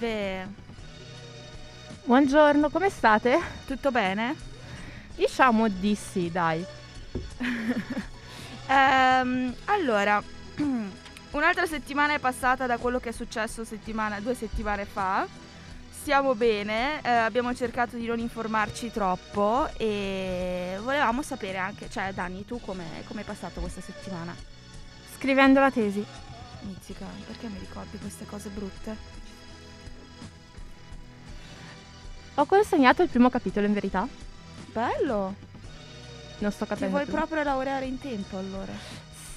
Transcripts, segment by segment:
Salve! Buongiorno, come state? Tutto bene? Diciamo di sì, dai. Ehm, allora, un'altra settimana è passata da quello che è successo settimana- due settimane fa. Stiamo bene, eh, abbiamo cercato di non informarci troppo e volevamo sapere anche, cioè Dani, tu come come è passato questa settimana? Scrivendo la tesi. Mizzica, perché mi ricordi queste cose brutte? Ho consegnato il primo capitolo in verità. Bello! Non sto Ti capendo vuoi più. proprio laureare in tempo allora?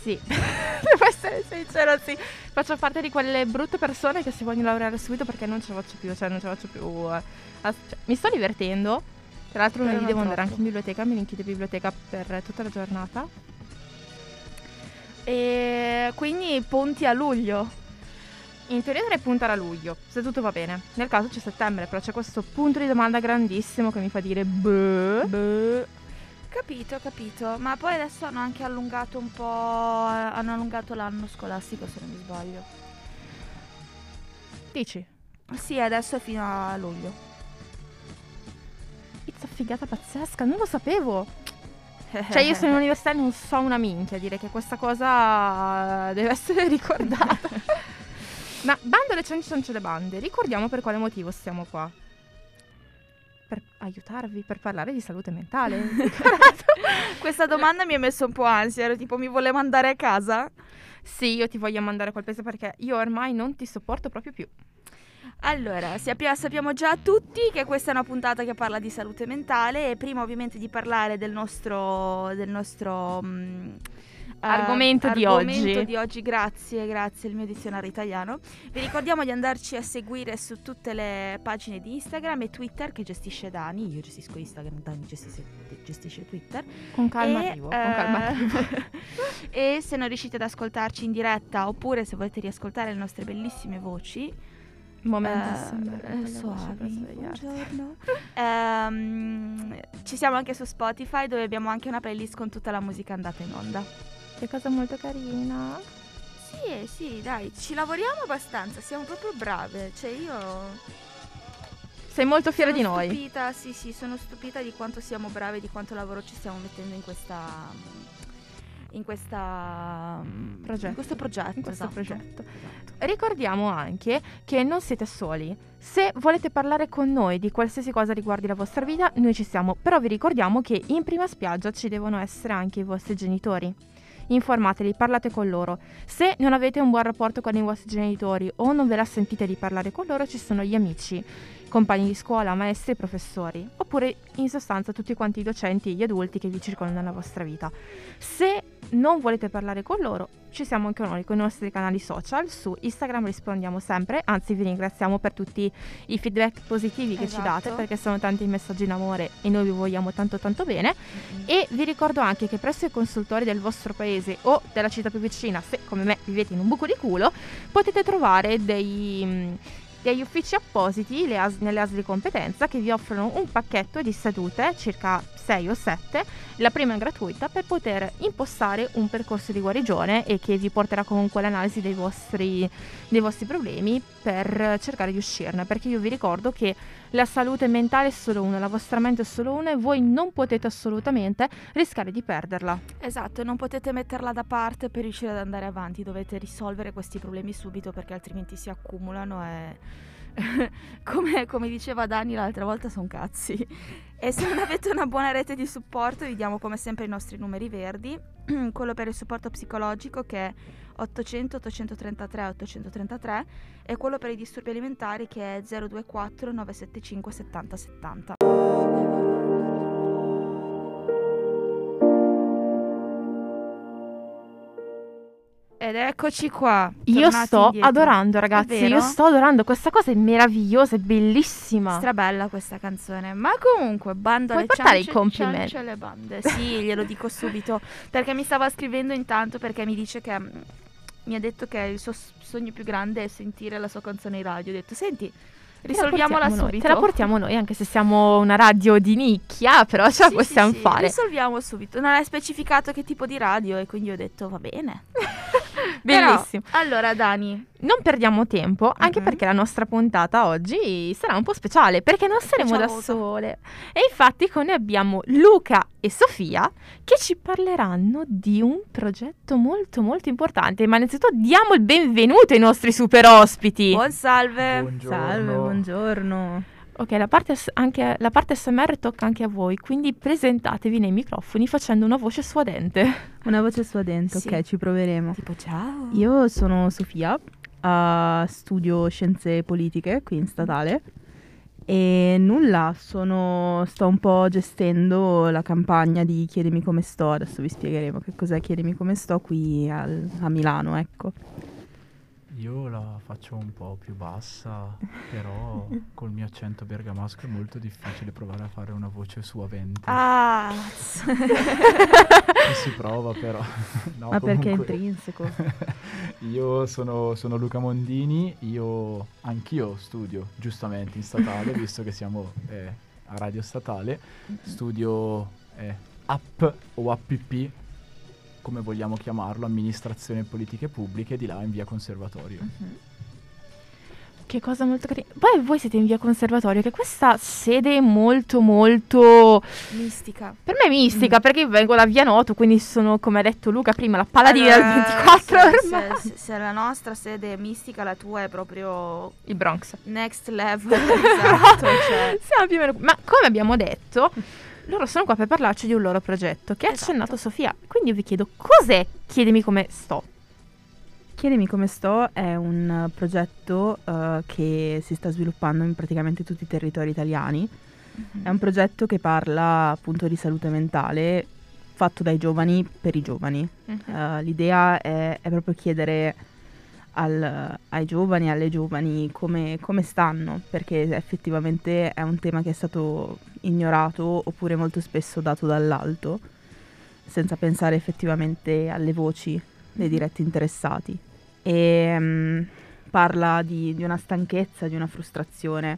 Sì. Devo essere sincera, sì. Faccio parte di quelle brutte persone che si vogliono laureare subito perché non ce la faccio più, cioè non ce la faccio più. eh, cioè, mi sto divertendo. Tra l'altro lunedì devo andare troppo. anche in biblioteca, mi rinchiudo in biblioteca per tutta la giornata. E quindi punti a luglio. In teoria dovrei puntare a luglio, se tutto va bene. Nel caso c'è settembre, però c'è questo punto di domanda grandissimo che mi fa dire boh. Capito, capito. Ma poi adesso hanno anche allungato un po'. Hanno allungato l'anno scolastico, se non mi sbaglio. Dici? Sì, adesso è fino a luglio. Pizza figata pazzesca, non lo sapevo. Cioè, io sono in università e non so una minchia dire che questa cosa deve essere ricordata. Ma bando alle ciance le bande, ricordiamo per quale motivo stiamo qua. Per aiutarvi, per parlare di salute mentale. Questa domanda mi ha messo un po' ansia. Ero tipo, mi vuole mandare a casa? sì, io ti voglio mandare quel peso perché io ormai non ti sopporto proprio più. Allora, sappia- sappiamo già tutti che questa è una puntata che parla di salute mentale e prima ovviamente di parlare del nostro, del nostro mm, eh, Argomento di argomento oggi. di oggi, grazie, grazie il mio dizionario italiano. Vi ricordiamo di andarci a seguire su tutte le pagine di Instagram e Twitter che gestisce Dani, io gestisco Instagram, Dani gestisce, gestisce Twitter. Con calma E, arrivo, con calma eh, arrivo. e se non riuscite ad ascoltarci in diretta oppure se volete riascoltare le nostre bellissime voci, Momento SMR, eh, suavi, buongiorno. Ehm, ci siamo anche su Spotify dove abbiamo anche una playlist con tutta la musica andata in onda. Che cosa molto carina. Sì, eh, sì, dai, ci lavoriamo abbastanza, siamo proprio brave. Cioè io Sei molto fiera sono di noi. stupita, sì, sì, sono stupita di quanto siamo brave, di quanto lavoro ci stiamo mettendo in questa in questa Progetto. in questo progetto, In questo esatto. progetto. Ricordiamo anche che non siete soli. Se volete parlare con noi di qualsiasi cosa riguardi la vostra vita, noi ci siamo. Però vi ricordiamo che in prima spiaggia ci devono essere anche i vostri genitori. Informateli, parlate con loro. Se non avete un buon rapporto con i vostri genitori o non ve la sentite di parlare con loro, ci sono gli amici, compagni di scuola, maestri professori, oppure in sostanza tutti quanti i docenti gli adulti che vi circondano nella vostra vita. Se non volete parlare con loro, ci siamo anche noi con i nostri canali social. Su Instagram rispondiamo sempre, anzi vi ringraziamo per tutti i feedback positivi che ci date Esatto. perché sono tanti messaggi in amore e noi vi vogliamo tanto tanto bene. Mm-mm. E vi ricordo anche che presso i consultori del vostro paese o della città più vicina, se come me vivete in un buco di culo, potete trovare dei, mh, degli uffici appositi as- nelle ASL di competenza che vi offrono un pacchetto di sedute, circa 6 o 7, la prima è gratuita per poter impostare un percorso di guarigione e che vi porterà comunque all'analisi dei vostri, dei vostri problemi per cercare di uscirne, perché io vi ricordo che la salute mentale è solo una, la vostra mente è solo una e voi non potete assolutamente rischiare di perderla. Esatto, non potete metterla da parte per riuscire ad andare avanti, dovete risolvere questi problemi subito perché altrimenti si accumulano e come, come diceva Dani l'altra volta sono cazzi. E se non avete una buona rete di supporto vi diamo come sempre i nostri numeri verdi, quello per il supporto psicologico che è 800 833 833 e quello per i disturbi alimentari che è 024 975 70 70. Ed eccoci qua. Io sto indietro. adorando, ragazzi. Io sto adorando. Questa cosa è meravigliosa, è bellissima. Strabella questa canzone. Ma comunque, bando Puoi alle portare i ciance, complimenti? ciance alle bande. Sì, glielo dico subito. Perché mi stava scrivendo intanto perché mi dice che... mm, Mi ha detto che il suo sogno più grande è sentire la sua canzone in radio. Ho detto, senti, risolviamola portiamo noi, subito. Te la portiamo noi, anche se siamo una radio di nicchia, però ce la Sì, possiamo sì, sì, fare. Risolviamo subito. Non hai specificato che tipo di radio e quindi ho detto, va bene. Bellissimo. Però, allora, Dani. Non perdiamo tempo, anche Mhm. perché la nostra puntata oggi sarà un po' speciale, perché non saremo da sole. E infatti con noi abbiamo Luca e Sofia che ci parleranno di un progetto molto molto importante. Ma innanzitutto diamo il benvenuto ai nostri super ospiti. Buon salve. Buongiorno. Salve, buongiorno. Ok, la parte, anche, la parte SMR tocca anche a voi, quindi presentatevi nei microfoni facendo una voce suadente. Una voce suadente, Sì. ok, ci proveremo. Tipo ciao. Io sono Sofia, eh, studio scienze politiche qui in statale e nulla, sono, sto un po' gestendo la campagna di Chiedimi come sto, adesso vi spiegheremo che cos'è Chiedimi come sto qui al- a Milano, ecco. Io la faccio un po' più bassa, però col mio accento bergamasco è molto difficile provare a fare una voce suavente. Ah, si prova però. No, Ma perché è intrinseco? Io sono, sono Luca Mondini, io anch'io studio giustamente in statale, visto che siamo eh, a Radio Statale, studio eh, app o app, come vogliamo chiamarlo, amministrazione e politiche pubbliche, di là in via Conservatorio. Che cosa molto carina. Poi voi siete in via Conservatorio, che questa sede è molto molto... mistica. Per me è mistica, perché io vengo da Via Noto, quindi sono, come ha detto Luca prima, la paladina del Allora, 24 se, ormai. se- se la nostra sede è mistica, la tua è proprio Il Bronx. next level. esatto, cioè. Siamo più o meno... Ma come abbiamo detto, loro sono qua per parlarci di un loro progetto che ha Esatto. accennato Sofia. Quindi io vi chiedo, cos'è Chiedimi come sto? Chiedimi come sto è un progetto eh, che si sta sviluppando in praticamente tutti i territori italiani. È un progetto che parla appunto di salute mentale fatto dai giovani per i giovani. Eh, l'idea è, è proprio chiedere al- ai giovani e alle giovani come, come stanno, perché effettivamente è un tema che è stato ignorato oppure molto spesso dato dall'alto, senza pensare effettivamente alle voci dei diretti interessati. E mm, parla di, di una stanchezza, di una frustrazione,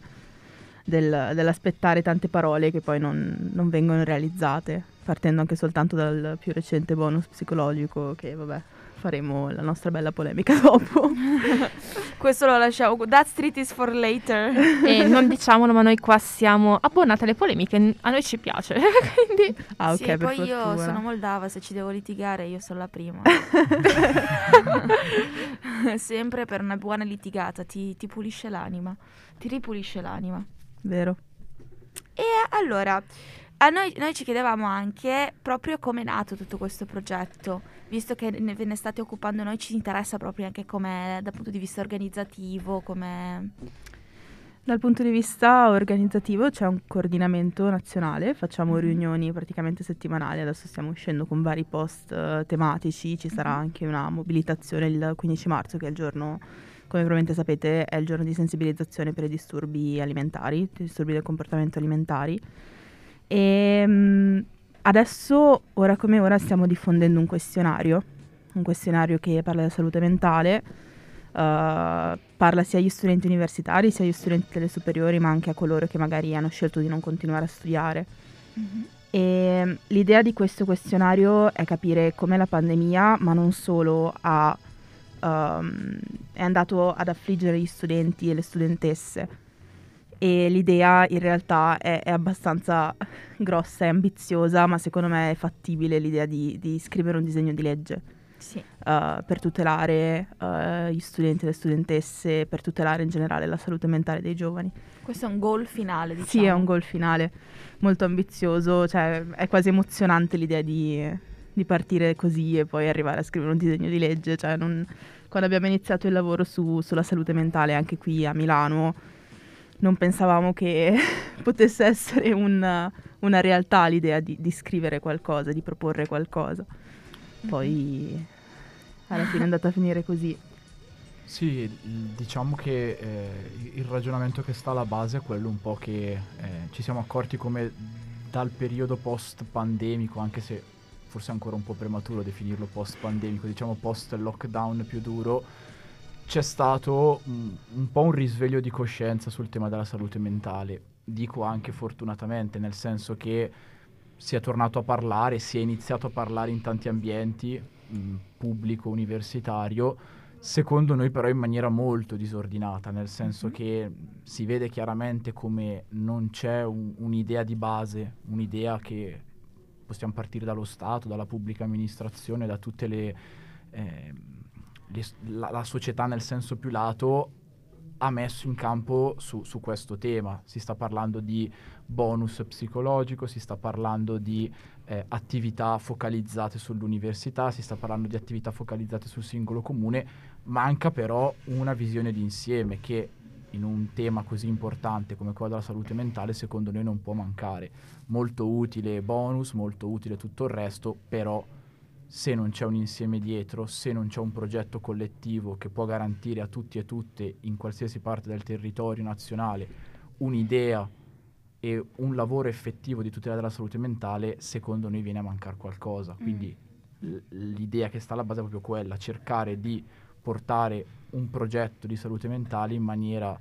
del- dell'aspettare tante parole che poi non, non vengono realizzate, partendo anche soltanto dal più recente bonus psicologico che vabbè faremo la nostra bella polemica dopo. Questo lo lasciamo. That street is for later. e non diciamolo, ma noi qua siamo abbonati alle polemiche, a noi ci piace. quindi Ah ok, sì, per poi io fortuna. sono moldava, se ci devo litigare io sono la prima. Sempre per una buona litigata, ti, ti pulisce l'anima, ti ripulisce l'anima. Vero. E allora, a noi, noi ci chiedevamo anche proprio come è nato tutto questo progetto, visto che ne, ve ne state occupando noi, ci interessa proprio anche come dal punto di vista organizzativo, come... Dal punto di vista organizzativo c'è un coordinamento nazionale, facciamo Mhm. riunioni praticamente settimanali, adesso stiamo uscendo con vari post eh, tematici, ci sarà Mhm. anche una mobilitazione il 15 marzo che è il giorno, come probabilmente sapete, è il giorno di sensibilizzazione per i disturbi alimentari, i disturbi del comportamento alimentari. E mm, adesso, ora come ora, stiamo diffondendo un questionario, un questionario che parla della salute mentale, Uh, parla sia agli studenti universitari sia agli studenti delle superiori, ma anche a coloro che magari hanno scelto di non continuare a studiare. E mm, l'idea di questo questionario è capire come la pandemia, ma non solo, ha, um, è andato ad affliggere gli studenti e le studentesse. E l'idea in realtà è, è abbastanza grossa e ambiziosa, ma secondo me è fattibile l'idea di, di scrivere un disegno di legge Sì. uh, per tutelare uh, gli studenti e le studentesse, per tutelare in generale la salute mentale dei giovani. Questo è un goal finale, diciamo. Sì, è un goal finale molto ambizioso, cioè è quasi emozionante l'idea di, di partire così e poi arrivare a scrivere un disegno di legge. Cioè non- quando abbiamo iniziato il lavoro su- sulla salute mentale anche qui a Milano, non pensavamo che potesse essere un- una realtà l'idea di, di scrivere qualcosa, di proporre qualcosa. Poi alla fine è andata a finire così. Sì, diciamo che eh, il ragionamento che sta alla base è quello un po' che eh, ci siamo accorti come dal periodo post-pandemico, anche se forse è ancora un po' prematuro definirlo post-pandemico, diciamo post-lockdown più duro, c'è stato mm, un po' un risveglio di coscienza sul tema della salute mentale. Dico anche fortunatamente, nel senso che si è tornato a parlare, si è iniziato a parlare in tanti ambienti, mh, pubblico universitario, secondo noi però in maniera molto disordinata, nel senso che si vede chiaramente come non c'è un- un'idea di base, un'idea che possiamo partire dallo Stato, dalla pubblica amministrazione, da tutte le, s- la, la società nel senso più lato ha messo in campo su, su questo tema. Si sta parlando di bonus psicologico, si sta parlando di eh, attività focalizzate sull'università, si sta parlando di attività focalizzate sul singolo comune, manca però una visione d'insieme che in un tema così importante come quello della salute mentale secondo noi non può mancare. Molto utile bonus, molto utile tutto il resto, però se non c'è un insieme dietro, se non c'è un progetto collettivo che può garantire a tutti e tutte in qualsiasi parte del territorio nazionale un'idea e un lavoro effettivo di tutela della salute mentale, secondo noi viene a mancare qualcosa. Quindi l- l'idea che sta alla base è proprio quella, cercare di portare un progetto di salute mentale in maniera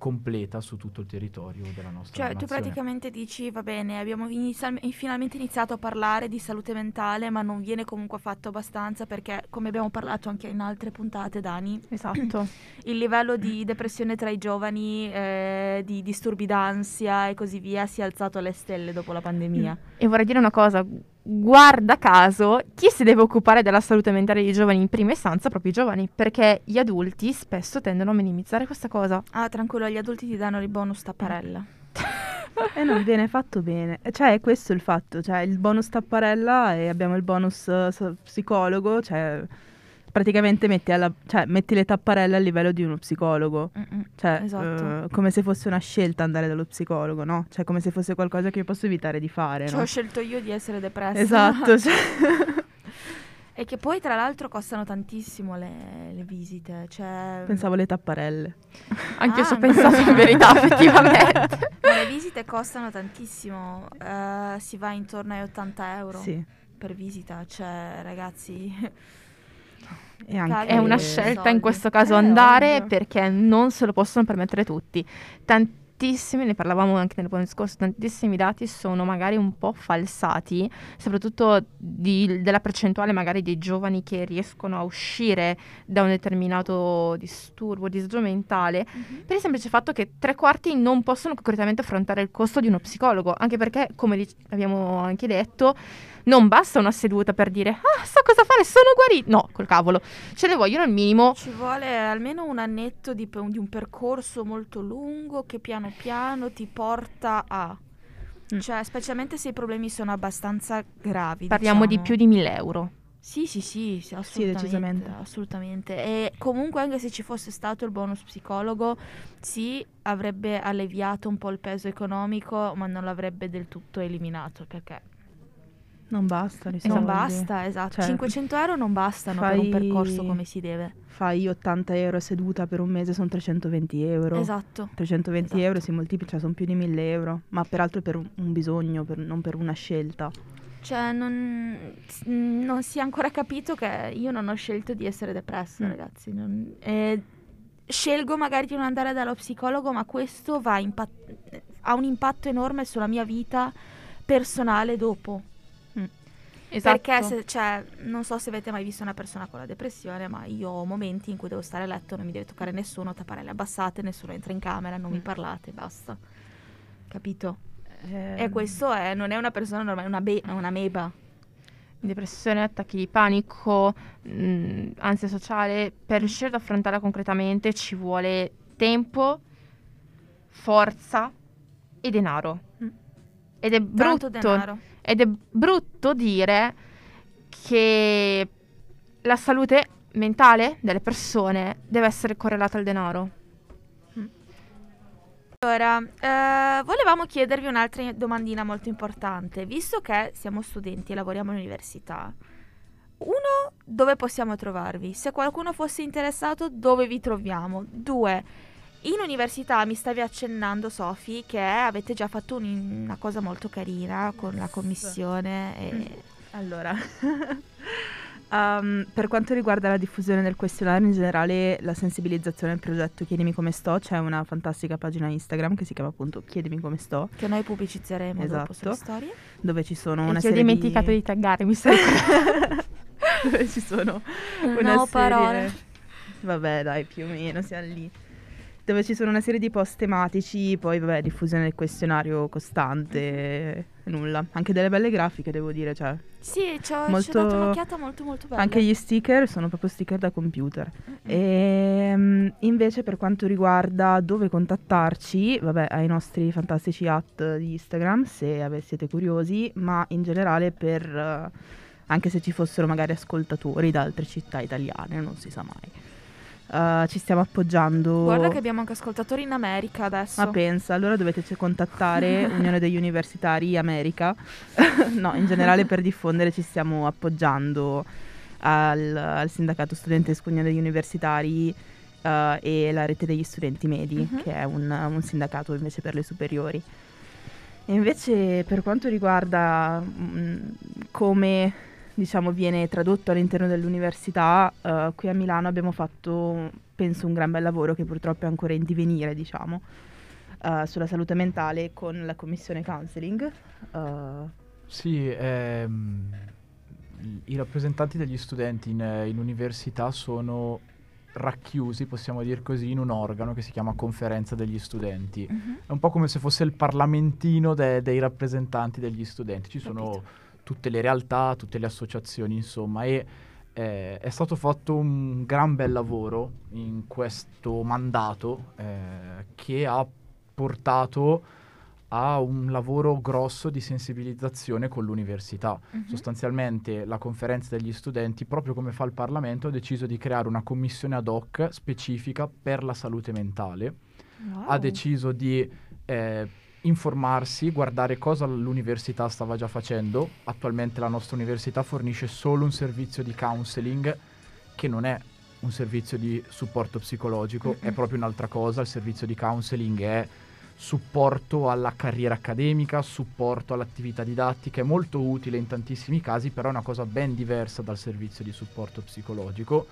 completa su tutto il territorio della nostra Cioè, tu nazione. praticamente dici, va bene, abbiamo inizial- finalmente iniziato a parlare di salute mentale, ma non viene comunque fatto abbastanza perché, come abbiamo parlato anche in altre puntate, Dani, Esatto. il livello di depressione tra i giovani, eh, di disturbi d'ansia e così via si è alzato alle stelle dopo la pandemia. E vorrei dire una cosa, guarda caso, chi si deve occupare della salute mentale dei giovani in prima istanza? Proprio i giovani, perché gli adulti spesso tendono a minimizzare questa cosa. Ah, tranquillo, gli adulti ti danno il bonus tapparella. E non viene fatto bene. Cioè, è questo il fatto. Cioè, il bonus tapparella e abbiamo il bonus eh, psicologo. Cioè, praticamente metti, alla- cioè, metti le tapparelle a livello di uno psicologo. Mm-mm. Cioè, Esatto. eh, come se fosse una scelta andare dallo psicologo, no? Cioè, come se fosse qualcosa che io posso evitare di fare, Cioè, no? ho scelto io di essere depressa. Esatto. cioè. E che poi, tra l'altro, costano tantissimo le, le visite. Cioè, Pensavo le tapparelle. Anche io ci ho Ah, pensato in verità, effettivamente. ma le visite costano tantissimo. Eh, si va intorno ai 80 euro Sì. per visita. Cioè, ragazzi, E anche Cavoli, È una Eh, scelta soldi. in questo caso Eh, andare ovvio. perché non se lo possono permettere tutti. Tantissimi, ne parlavamo anche nel buon discorso, tantissimi dati sono magari un po' falsati, soprattutto di- della percentuale magari dei giovani che riescono a uscire da un determinato disturbo, disagio mentale, per il semplice fatto che tre quarti non possono concretamente affrontare il costo di uno psicologo, anche perché, come dic- abbiamo anche detto, non basta una seduta per dire ah, so cosa fare, sono guarito. No, col cavolo, ce ne vogliono al minimo ci vuole almeno un annetto di, di un percorso molto lungo che piano piano ti porta a. Mm. Cioè, specialmente se i problemi sono abbastanza gravi. Parliamo di diciamo. più di 1000 euro. Sì, sì, sì, sì, assolutamente, decisamente. assolutamente. E comunque anche se ci fosse stato il bonus psicologo, sì, avrebbe alleviato un po' il peso economico, ma non l'avrebbe del tutto eliminato, perché non basta. i non soldi. basta, esatto. Cioè, 500 euro non bastano per un fai- percorso come si deve. Fai 80 euro a seduta per un mese, sono 320 euro. Esatto. 320 Esatto. euro si moltiplica, cioè sono più di 1000 euro, ma peraltro per un, un bisogno, per- non per una scelta. Cioè, non, non si è ancora capito che io non ho scelto di essere depressa, Mm. ragazzi. non- e scelgo magari di non andare dallo psicologo, ma questo impat- ha un impatto enorme sulla mia vita personale dopo. Esatto. Perché, se, cioè, non so se avete mai visto una persona con la depressione, ma io ho momenti in cui devo stare a letto, non mi deve toccare nessuno, tappare le abbassate, nessuno entra in camera, non mi Mm. parlate, basta. Capito? Eh, E questo è- non è una persona normale, è una, be- una meba. Depressione, attacchi di panico, mh, ansia sociale, per riuscire ad affrontarla concretamente ci vuole tempo, forza e denaro. Mm. Ed è Tanto brutto, denaro. Ed è brutto dire che la salute mentale delle persone deve essere correlata al denaro. Allora, eh, volevamo chiedervi un'altra domandina molto importante. Visto che siamo studenti e lavoriamo all'università, uno, dove possiamo trovarvi? Se qualcuno fosse interessato, dove vi troviamo? Due, in università mi stavi accennando, Sofi, che avete già fatto un- una cosa molto carina con la commissione. E... Allora, um, per quanto riguarda la diffusione del questionario in generale, la sensibilizzazione al progetto Chiedimi come sto, c'è una fantastica pagina Instagram che si chiama appunto Chiedimi come sto, Che noi pubblicizzeremo dopo Esatto. sulle storie. dove ci sono E una che ho serie dimenticato di, taggare, mi sa. dove ci sono una No serie... parole. Vabbè, dai, più o meno siamo lì. Dove ci sono una serie di post tematici, poi vabbè, diffusione del questionario costante, nulla. Anche delle belle grafiche, devo dire, cioè. Sì, ci ho, ci ho Molto- dato un'occhiata molto molto bella. Anche gli sticker sono proprio sticker da computer. Mm-mm. E invece per quanto riguarda dove contattarci, vabbè, ai nostri fantastici at di Instagram, se ave- siete curiosi, ma in generale per eh, anche se ci fossero magari ascoltatori da altre città italiane, non si sa mai. Eh, ci stiamo appoggiando. Guarda che abbiamo anche ascoltatori in America adesso. Ma pensa, allora dovete contattare Unione degli Universitari America. no, in generale per diffondere ci stiamo appoggiando al, al sindacato studentesco Unione degli Universitari eh, e la rete degli studenti medi, Mhm. che è un, un sindacato invece per le superiori. E invece per quanto riguarda mm, come diciamo, viene tradotto all'interno dell'università, eh, qui a Milano abbiamo fatto, penso, un gran bel lavoro che purtroppo è ancora in divenire, diciamo, eh, sulla salute mentale con la commissione counseling. eh, Sì, ehm, i rappresentanti degli studenti in, in università sono racchiusi, possiamo dire così, in un organo che si chiama conferenza degli studenti. Mhm. È un po' come se fosse il parlamentino de- dei rappresentanti degli studenti. Ci sono Capito. Tutte le realtà, tutte le associazioni, insomma, e eh, è stato fatto un gran bel lavoro in questo mandato eh, che ha portato a un lavoro grosso di sensibilizzazione con l'università. Mhm. Sostanzialmente la conferenza degli studenti, proprio come fa il Parlamento, ha deciso di creare una commissione ad hoc specifica per la salute mentale Wow. ha deciso di eh, informarsi, guardare cosa l'università stava già facendo. Attualmente la nostra università fornisce solo un servizio di counseling che non è un servizio di supporto psicologico, è Mm-mm. proprio un'altra cosa. Il servizio di counseling è supporto alla carriera accademica, supporto all'attività didattica, è molto utile in tantissimi casi, però è una cosa ben diversa dal servizio di supporto psicologico.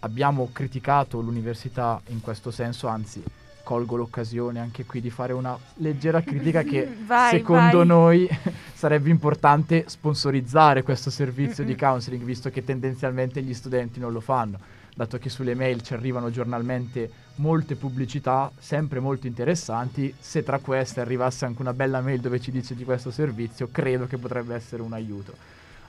Abbiamo criticato l'università in questo senso, anzi colgo l'occasione anche qui di fare una leggera critica che Vai, secondo vai. noi sarebbe importante sponsorizzare questo servizio di counseling visto che tendenzialmente gli studenti non lo fanno. Dato che sulle mail ci arrivano giornalmente molte pubblicità sempre molto interessanti se tra queste arrivasse anche una bella mail dove ci dice di questo servizio credo che potrebbe essere un aiuto.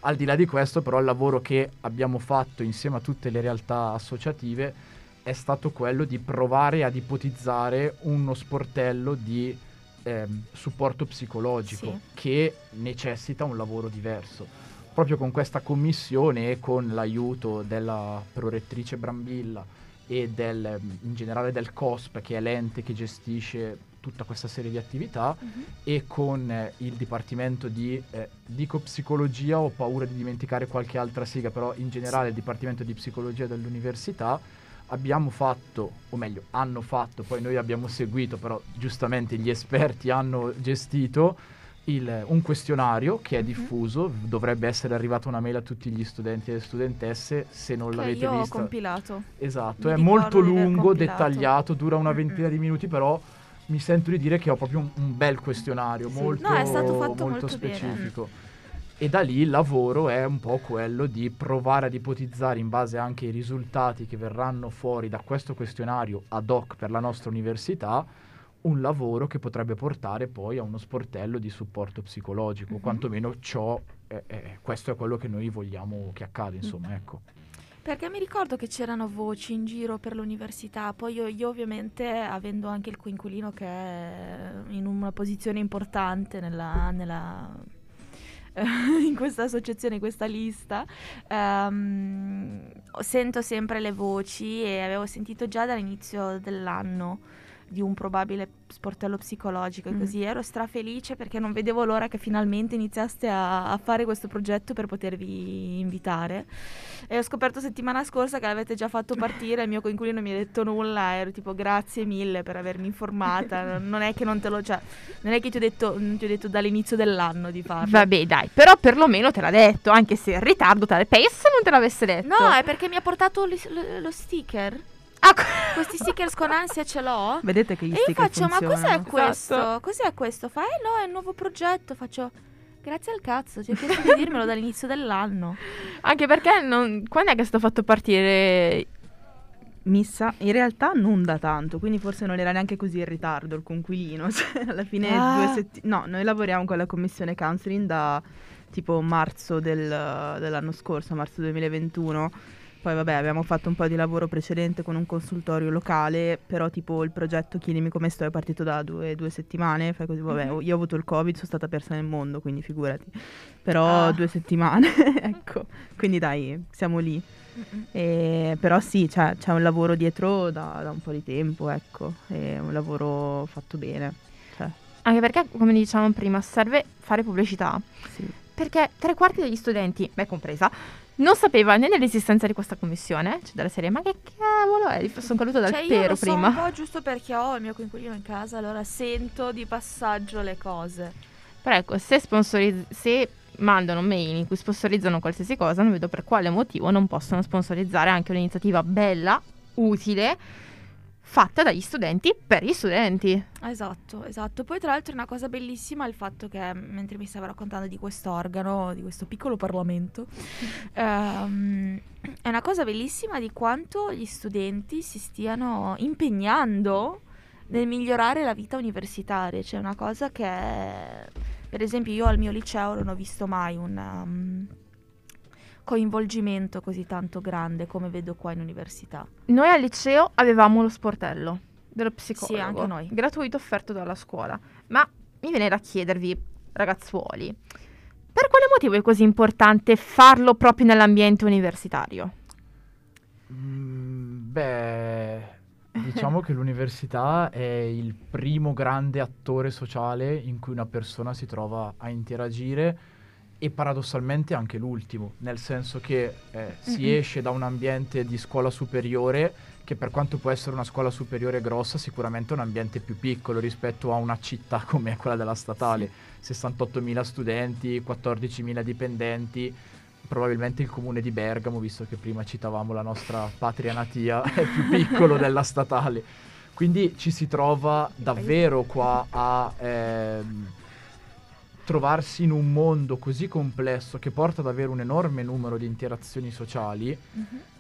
Al di là di questo però il lavoro che abbiamo fatto insieme a tutte le realtà associative è stato quello di provare ad ipotizzare uno sportello di ehm, supporto psicologico Sì. che necessita un lavoro diverso. Proprio con questa commissione e con l'aiuto della prorettrice Brambilla e del, in generale del COSP, che è l'ente che gestisce tutta questa serie di attività, Mhm. e con eh, il dipartimento di, eh, dico psicologia, ho paura di dimenticare qualche altra sigla, però in generale il dipartimento di psicologia dell'università abbiamo fatto, o meglio, hanno fatto, poi noi abbiamo seguito, però giustamente gli esperti hanno gestito il- un questionario che è Mhm. diffuso, dovrebbe essere arrivata una mail a tutti gli studenti e le studentesse, se non Che l'avete io ho vista. compilato. Esatto, Mi è molto lungo, dettagliato, dura una ventina di minuti, però mi sento di dire che ho proprio un, un bel questionario, Sì. molto, No, fatto molto specifico. E da lì il lavoro è un po' quello di provare ad ipotizzare in base anche ai risultati che verranno fuori da questo questionario ad hoc per la nostra università un lavoro che potrebbe portare poi a uno sportello di supporto psicologico, Mhm. quantomeno ciò, è- è- questo è quello che noi vogliamo che accada, Mm. insomma, ecco. Perché mi ricordo che c'erano voci in giro per l'università, poi io, io ovviamente avendo anche il coinquilino che è in una posizione importante nella, nella- in questa associazione, in questa lista, ehm, sento sempre le voci e avevo sentito già dall'inizio dell'anno di un probabile sportello psicologico e Mm. così ero strafelice perché non vedevo l'ora che finalmente iniziaste a, a fare questo progetto per potervi invitare e ho scoperto settimana scorsa che l'avete già fatto partire il mio coinquilino mi ha detto nulla ero tipo grazie mille per avermi informata non- è che non te lo cioè non è che ti ho detto, non ti ho detto dall'inizio dell'anno di farlo Vabbè, dai, però perlomeno te l'ha detto, anche se in ritardo l'ha pensa non te l'avesse detto. no è perché mi ha portato lo, lo sticker Ah, questi stickers con ansia ce l'ho Vedete che gli E io sticker faccio, ma cos'è funzionano. questo? Esatto. Cos'è questo? Fa, eh no, è un nuovo progetto. Faccio, Grazie al cazzo, ti ho chiesto di dirmelo dall'inizio dell'anno. Anche perché non... quando è che è stato fatto partire Missa, in realtà non da tanto, quindi forse non era neanche così in ritardo il conquilino. Cioè, alla fine Ah. due settimane. No, noi lavoriamo con la commissione counseling da tipo marzo del- dell'anno scorso, marzo 2021. Poi vabbè, abbiamo fatto un po' di lavoro precedente con un consultorio locale, però tipo il progetto Chiedimi come sto è partito da due, due settimane, fai così, vabbè, Mhm. io ho avuto il covid, sono stata persa nel mondo, quindi figurati. Però Ah. due settimane, ecco, quindi dai, siamo lì. E- però sì, c'è, c'è un lavoro dietro da, da un po' di tempo, ecco, è un lavoro fatto bene. Cioè, Anche perché, come dicevamo prima, serve fare pubblicità. sì. Perché tre quarti degli studenti, me compresa, non sapeva né dell'esistenza di questa commissione, cioè della serie, ma che cavolo è? Sono caduta dal Cioè, io pero so prima. un po' giusto perché ho il mio coinquilino in casa, allora sento di passaggio le cose. Però ecco, se, sponsorizz- se mandano mail in cui sponsorizzano qualsiasi cosa, non vedo per quale motivo non possono sponsorizzare anche un'iniziativa bella, utile, fatta dagli studenti per gli studenti. Esatto, esatto. Poi tra l'altro è una cosa bellissima il fatto che mentre mi stava raccontando di questo organo, di questo piccolo Parlamento, ehm, è una cosa bellissima di quanto gli studenti si stiano impegnando nel migliorare la vita universitaria. C'è una cosa che, per esempio, io al mio liceo non ho visto mai un um, coinvolgimento così tanto grande come vedo qua in università. Noi al liceo avevamo lo sportello dello psicologo. Sì, anche noi. Gratuito offerto dalla scuola. Ma mi viene da chiedervi, ragazzuoli, per quale motivo è così importante farlo proprio nell'ambiente universitario? Mm, beh, diciamo che l'università è il primo grande attore sociale in cui una persona si trova a interagire e paradossalmente anche l'ultimo, nel senso che eh, si Mm-mm. esce da un ambiente di scuola superiore che per quanto può essere una scuola superiore grossa, sicuramente è un ambiente più piccolo rispetto a una città come quella della statale. 68.000 studenti, 14.000 dipendenti, probabilmente il comune di Bergamo, visto che prima citavamo la nostra patria natia, è più piccolo della statale. Quindi ci si trova davvero qua a ehm, trovarsi in un mondo così complesso che porta ad avere un enorme numero di interazioni sociali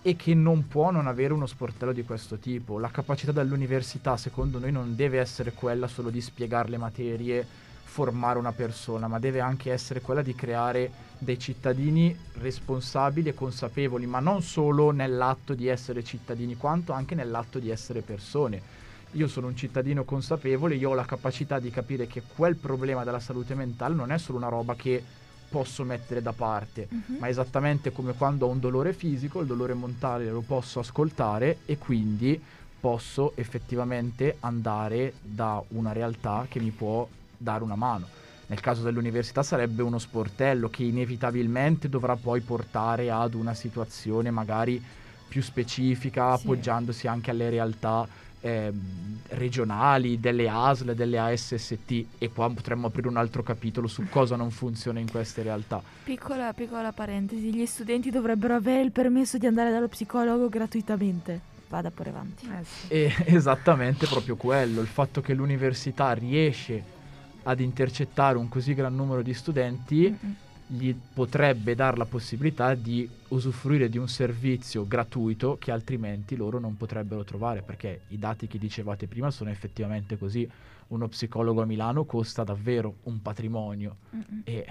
e che non può non avere uno sportello di questo tipo. La capacità dell'università, secondo noi, non deve essere quella solo di spiegare le materie, formare una persona, ma deve anche essere quella di creare dei cittadini responsabili e consapevoli, ma non solo nell'atto di essere cittadini, quanto anche nell'atto di essere persone. Io sono un cittadino consapevole, io ho la capacità di capire che quel problema della salute mentale non è solo una roba che posso mettere da parte, Mhm. ma esattamente come quando ho un dolore fisico, il dolore mentale lo posso ascoltare e quindi posso effettivamente andare da una realtà che mi può dare una mano. Nel caso dell'università sarebbe uno sportello che inevitabilmente dovrà poi portare ad una situazione magari più specifica, Sì. appoggiandosi anche alle realtà ehm, regionali, delle ASL, delle ASST e qua potremmo aprire un altro capitolo su cosa non funziona in queste realtà. Piccola, piccola parentesi, gli studenti dovrebbero avere il permesso di andare dallo psicologo gratuitamente. Vada pure avanti. Eh sì. E esattamente proprio quello, il fatto che l'università riesce ad intercettare un così gran numero di studenti Mm-mm. Gli potrebbe dare la possibilità di usufruire di un servizio gratuito che altrimenti loro non potrebbero trovare, perché i dati che dicevate prima sono effettivamente così. Uno psicologo a Milano costa davvero un patrimonio Mm-mm. e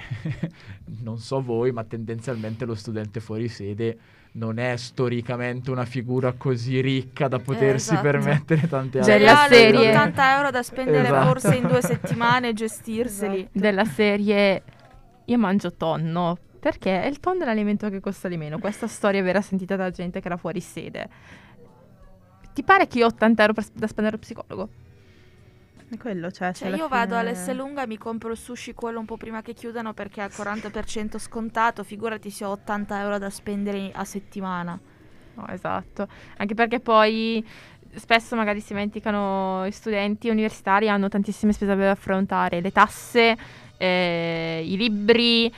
non so voi, ma tendenzialmente lo studente fuori sede non è storicamente una figura così ricca da potersi esatto. permettere tante altre Della Geniale, serie. 80 euro da spendere Esatto. forse in due settimane e gestirseli. Della serie Io mangio tonno. Perché il tonno è l'alimento che costa di meno. Questa storia vera sentita da gente che era fuori sede. Ti pare che io ho 80 euro da spendere allo psicologo? È quello, cioè, se Cioè, io vado fine- all'Esselunga e mi compro il sushi quello un po' prima che chiudano perché è al 40% scontato. Figurati se ho 80 euro da spendere a settimana. No, esatto. Anche perché poi spesso magari si dimenticano gli studenti universitari hanno tantissime spese da affrontare, le tasse, eh, i libri,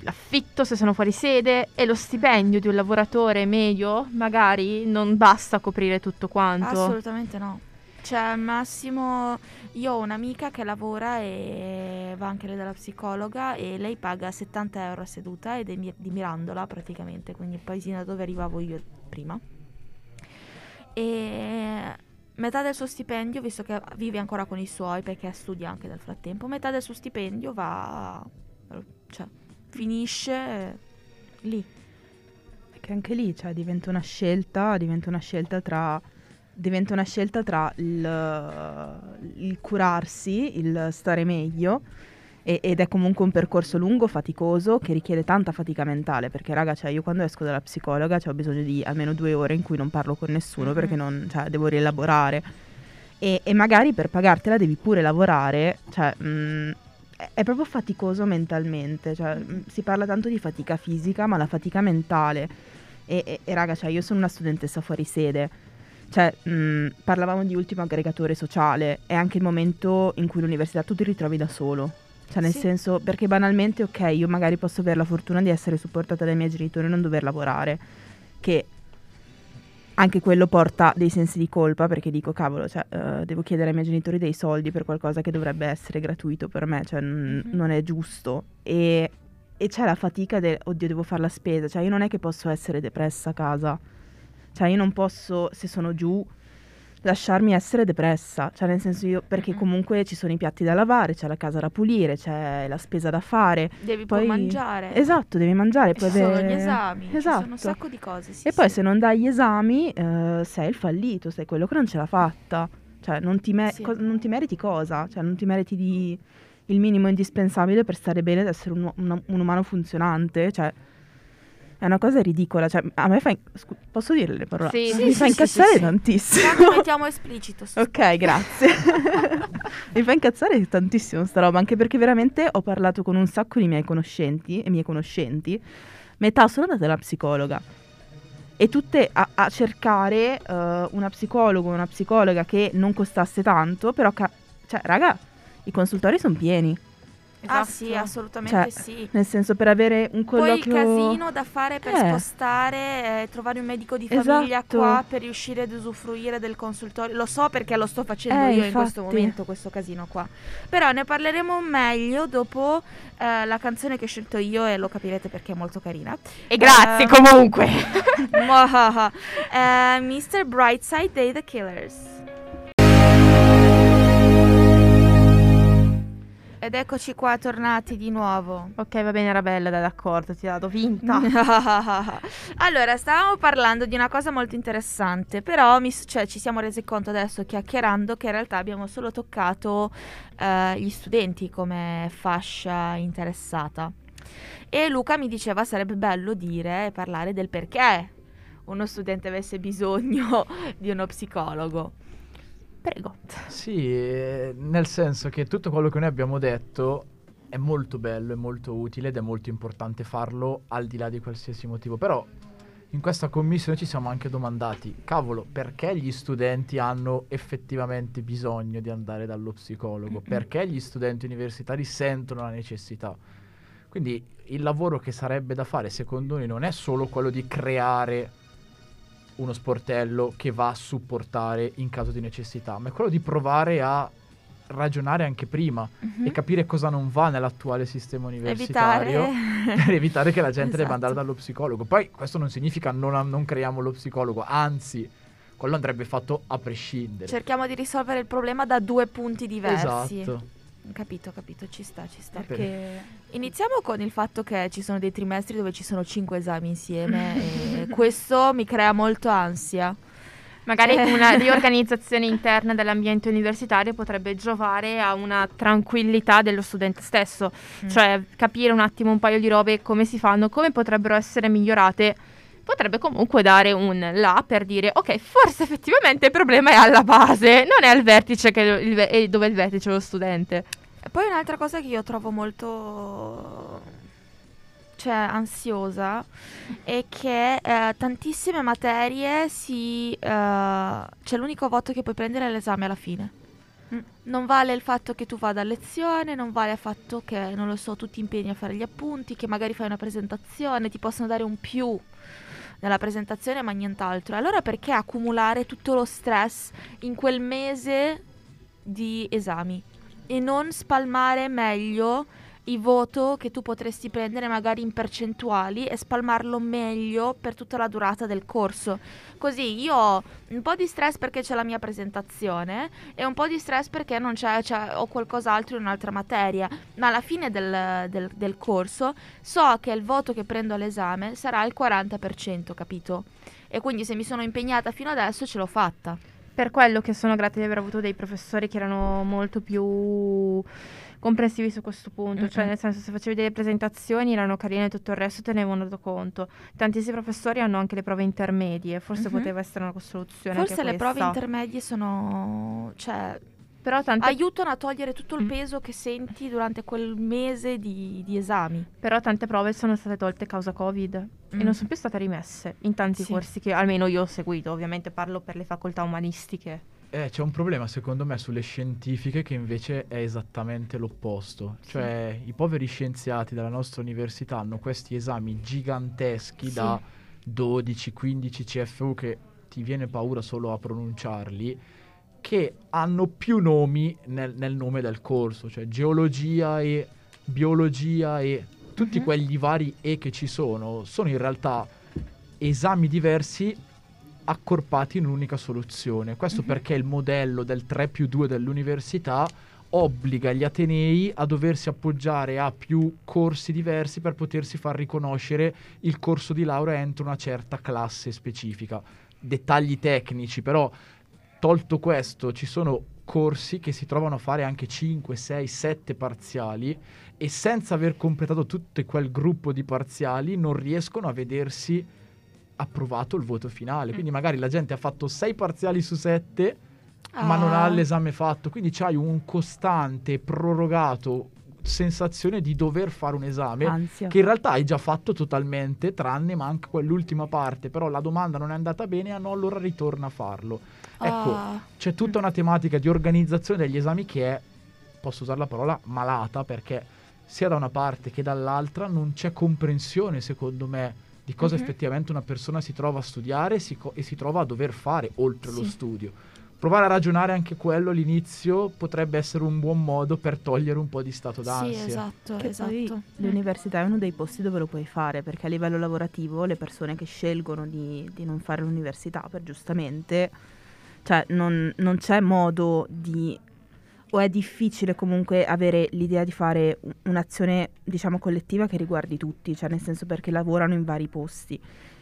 l'affitto se sono fuori sede e lo stipendio di un lavoratore medio magari non basta a coprire tutto quanto. Assolutamente no. Cioè, massimo, io ho un'amica che lavora e va anche lei dalla psicologa e lei paga 70 euro a seduta ed è di Mirandola praticamente, quindi il paesino dove arrivavo io prima. E metà del suo stipendio, visto che vive ancora con i suoi perché studia anche nel frattempo, metà del suo stipendio va, cioè, finisce lì. Che anche lì, cioè, diventa una scelta, diventa una scelta tra diventa una scelta tra il, il curarsi, il stare meglio e, ed è comunque un percorso lungo, faticoso, che richiede tanta fatica mentale, perché raga, cioè, io quando esco dalla psicologa cioè, ho bisogno di almeno due ore in cui non parlo con nessuno Mhm. perché non, cioè, devo rielaborare e, e magari per pagartela devi pure lavorare, cioè... mh, è- è proprio faticoso mentalmente, cioè, mh, si parla tanto di fatica fisica, ma la fatica mentale. E, e- e, raga, cioè, io sono una studentessa fuori sede. Cioè, mh, parlavamo di ultimo aggregatore sociale, è anche il momento in cui l'università tu ti ritrovi da solo. Cioè, nel Sì. senso, perché banalmente, ok, io magari posso avere la fortuna di essere supportata dai miei genitori e non dover lavorare, che anche quello porta dei sensi di colpa, perché dico, cavolo, cioè, eh, devo chiedere ai miei genitori dei soldi per qualcosa che dovrebbe essere gratuito per me, cioè, n- Mhm. non è giusto. E, e c'è la fatica del, oddio, devo fare la spesa, cioè, io non è che posso essere depressa a casa. Cioè io non posso, se sono giù, lasciarmi essere depressa. Cioè nel senso io, perché comunque ci sono i piatti da lavare, c'è la casa da pulire, c'è la spesa da fare. Devi Poi- poi mangiare. Esatto, devi mangiare, poi ci sono avere- gli esami, ci Esatto. sono un sacco di cose. sì, e poi sì. se non dai gli esami, eh, sei il fallito, sei quello che non ce l'ha fatta. Cioè non ti, me- Sì. co- non ti meriti cosa? Cioè non ti meriti di il minimo indispensabile per stare bene ed essere un, un- un umano funzionante. Cioè è una cosa ridicola. Cioè, a me fa... in- scu- posso dire le parole? Sì, sì, Mi sì, fa sì, incazzare sì, sì. tantissimo. Tanto mettiamo esplicito. Ok, grazie. Mi fa incazzare tantissimo sta roba, anche perché veramente ho parlato con un sacco di miei conoscenti e miei conoscenti, metà sono andate alla psicologa. E tutte a, a cercare eh, una psicologa, una psicologa che non costasse tanto, però, ca- cioè, raga, i consultori sono pieni. Ah Esatto. sì, assolutamente Cioè, sì. Nel senso, per avere un Poi il colloquio... casino da fare per Eh. spostare, eh, trovare un medico di famiglia Esatto. qua per riuscire ad usufruire del consultorio. Lo so perché lo sto facendo Eh, io in questo infatti. momento, questo casino qua. Però ne parleremo meglio dopo eh, la canzone che ho scelto io e lo capirete perché è molto carina. E grazie Eh, comunque. Mwahaha. Eh, Mr. Brightside dei The Killers. Ed eccoci qua tornati di nuovo. ok, va bene, era bella, dai, d'accordo, ti dato vinta. allora, stavamo parlando di una cosa molto interessante, però mi cioè, ci siamo resi conto adesso chiacchierando che in realtà abbiamo solo toccato eh, gli studenti come fascia interessata. E Luca mi diceva sarebbe bello dire e parlare del perché uno studente avesse bisogno di uno psicologo. Prego. Sì, eh, nel senso che tutto quello che noi abbiamo detto è molto bello, è molto utile ed è molto importante farlo al di là di qualsiasi motivo. Però in questa commissione ci siamo anche domandati, cavolo, perché gli studenti hanno effettivamente bisogno di andare dallo psicologo? Perché gli studenti universitari sentono la necessità? Quindi il lavoro che sarebbe da fare, secondo noi, non è solo quello di creare uno sportello che va a supportare in caso di necessità, ma è quello di provare a ragionare anche prima Mhm. e capire cosa non va nell'attuale sistema universitario Evitare per evitare che la gente debba andare Esatto. dallo psicologo. Poi questo non significa non, non creiamo lo psicologo, anzi, quello andrebbe fatto a prescindere. Cerchiamo di risolvere il problema da due punti diversi. Esatto. Capito, capito, ci sta, ci sta. Perché Iniziamo con il fatto che ci sono dei trimestri dove ci sono cinque esami insieme e questo mi crea molto ansia. Magari Eh. una riorganizzazione interna dell'ambiente universitario potrebbe giovare a una tranquillità dello studente stesso, Mm. cioè capire un attimo un paio di robe, come si fanno, come potrebbero essere migliorate. Potrebbe comunque dare un là per dire ok, forse effettivamente il problema è alla base, non è al vertice che il dove è il vertice è lo studente. E poi un'altra cosa che io trovo molto cioè ansiosa è che eh, tantissime materie si eh, cioè l'unico voto che puoi prendere è l'esame alla fine. Mm. Non vale il fatto che tu vada a lezione, non vale il fatto che, non lo so, tu ti impegni a fare gli appunti, che magari fai una presentazione, ti possono dare un più nella presentazione ma nient'altro. Allora perché accumulare tutto lo stress in quel mese di esami e non spalmare meglio il voto che tu potresti prendere magari in percentuali e spalmarlo meglio per tutta la durata del corso. Così io ho un po' di stress perché c'è la mia presentazione e un po' di stress perché c'è, c'è ho qualcos'altro in un'altra materia, ma alla fine del, del, del corso so che il voto che prendo all'esame sarà il 40%, capito? E quindi se mi sono impegnata fino adesso ce l'ho fatta. Per quello che sono grata di aver avuto dei professori che erano molto più comprensivi su questo punto, mm-hmm. cioè nel senso se facevi delle presentazioni erano carine e tutto il resto tenevano dato conto. Tantissimi professori hanno anche le prove intermedie, forse mm-hmm. poteva essere una soluzione. Forse le questa. prove intermedie sono... cioè però tante... aiutano a togliere tutto il mm. peso che senti durante quel mese di, di, esami. Però tante prove sono state tolte causa Covid mm. e non sono più state rimesse in tanti sì. corsi che almeno io ho seguito, ovviamente parlo per le facoltà umanistiche. Eh, c'è un problema secondo me sulle scientifiche che invece è esattamente l'opposto. Sì. Cioè i poveri scienziati della nostra università hanno questi esami giganteschi sì. da 12-15 CFU che ti viene paura solo a pronunciarli, che hanno più nomi nel, nel nome del corso, cioè geologia e biologia e tutti uh-huh. quegli vari E che ci sono, sono in realtà esami diversi accorpati in un'unica soluzione. Questo mm-hmm. perché il modello del 3 più 2 dell'università obbliga gli Atenei a doversi appoggiare a più corsi diversi per potersi far riconoscere il corso di laurea entro una certa classe specifica. Dettagli tecnici, però tolto questo ci sono corsi che si trovano a fare anche 5, 6, 7 parziali e senza aver completato tutto quel gruppo di parziali non riescono a vedersi approvato il voto finale. Quindi magari la gente ha fatto 6 parziali su 7, ah. ma non ha ah. l'esame fatto. Quindi c'hai un costante, prorogato sensazione di dover fare un esame Ansia. che in realtà hai già fatto totalmente, tranne manca quell'ultima parte, però la domanda non è andata bene, ah no, allora ritorna a farlo. Ecco, ah. c'è tutta una tematica di organizzazione degli esami che è, posso usare la parola, malata, perché sia da una parte che dall'altra non c'è comprensione, secondo me, di cosa mm-hmm. effettivamente una persona si trova a studiare si co- e si trova a dover fare oltre sì. lo studio. Provare a ragionare anche quello all'inizio potrebbe essere un buon modo per togliere un po' di stato d'ansia. Sì, esatto, che esatto. l'università è uno dei posti dove lo puoi fare, perché a livello lavorativo le persone che scelgono di, di non fare l'università per giustamente, cioè non, non c'è modo di o è difficile comunque avere l'idea di fare un'azione, diciamo, collettiva che riguardi tutti, cioè nel senso perché lavorano in vari posti.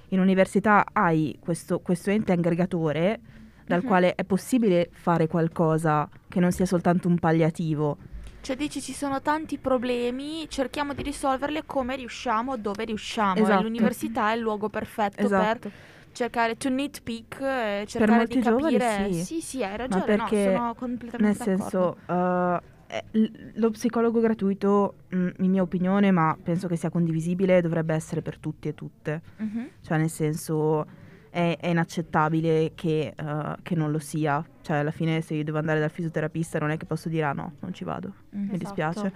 In università hai questo, questo ente aggregatore dal uh-huh. quale è possibile fare qualcosa che non sia soltanto un palliativo. Cioè dici ci sono tanti problemi, cerchiamo di risolverli come riusciamo, dove riusciamo. Esatto. l'università è il luogo perfetto esatto. per cercare to nitpick e cercare di capire. Giovani, sì. sì, sì, hai ragione, perché, no, sono completamente nel d'accordo. senso, uh, lo psicologo gratuito, mh, mm, in mia opinione, ma penso che sia condivisibile, dovrebbe essere per tutti e tutte. Uh-huh. Cioè, nel senso, è, è inaccettabile che, uh, che, non lo sia. Cioè, alla fine, se io devo andare dal fisioterapista, non è che posso dire, ah no, non ci vado, mm, mi esatto. dispiace.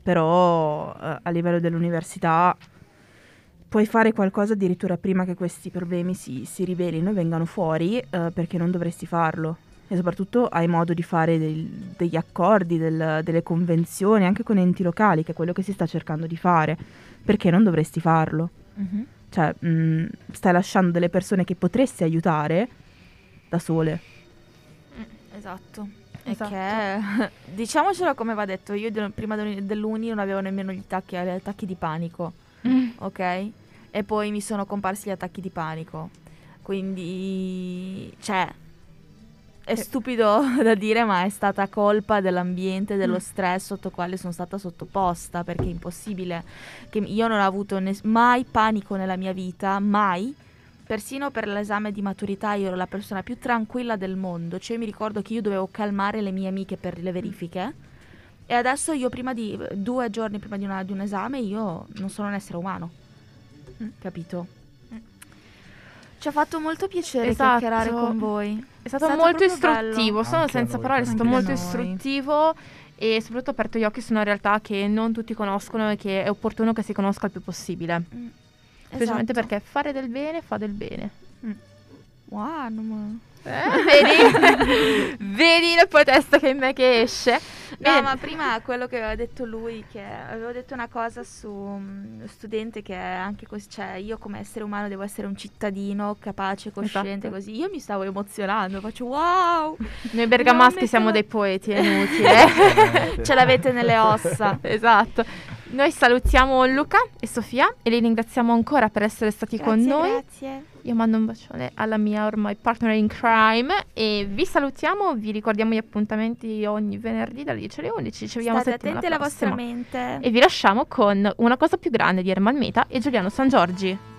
Però, uh, a livello dell'università puoi fare qualcosa addirittura prima che questi problemi si, si rivelino e vengano fuori eh, perché non dovresti farlo. E soprattutto hai modo di fare del, degli accordi, del, delle convenzioni anche con enti locali, che è quello che si sta cercando di fare. Perché non dovresti farlo? Mm-hmm. Cioè, mh, mm, stai lasciando delle persone che potresti aiutare da sole. Mm, esatto. Esatto. Che, diciamocelo come va detto, io prima dell'uni non avevo nemmeno gli attacchi, gli attacchi di panico mm. ok? E poi mi sono comparsi gli attacchi di panico. Quindi, cioè, è eh. stupido da dire, ma è stata colpa dell'ambiente, dello mm. stress sotto quale sono stata sottoposta, perché è impossibile che io non ho avuto ne- mai panico nella mia vita, mai. Persino per l'esame di maturità io ero la persona più tranquilla del mondo, cioè mi ricordo che io dovevo calmare le mie amiche per le verifiche e adesso io prima di due giorni prima di, una, di un esame io non sono un essere umano. Mm. Capito? Mm. Ci ha fatto molto piacere esatto. chiacchierare con voi. È stato, è stato molto istruttivo, sono Anche senza parole, è stato Anche molto istruttivo e soprattutto aperto gli occhi su una realtà che non tutti conoscono e che è opportuno che si conosca il più possibile. Mm. Specialmente Esatto. perché fare del bene fa del bene. Wow, non Eh, vedi? vedi la potesta che in me che esce? No, Bene. ma prima quello che aveva detto lui, che avevo detto una cosa su lo studente che è anche così, cioè io come essere umano devo essere un cittadino capace, cosciente, Esatto. così. Io mi stavo emozionando, faccio wow, Noi bergamaschi siamo dei poeti, è inutile. ce l'avete nelle ossa. esatto. Noi salutiamo Luca e Sofia e li ringraziamo ancora per essere stati con Grazie, noi. grazie. Io mando un bacione alla mia ormai partner in crime e vi salutiamo, vi ricordiamo gli appuntamenti ogni venerdì dalle 10 alle 11. Ci vediamo State settimana attenti alla vostra mente. E vi lasciamo con una cosa più grande di Ermal Meta e Giuliano San Giorgi.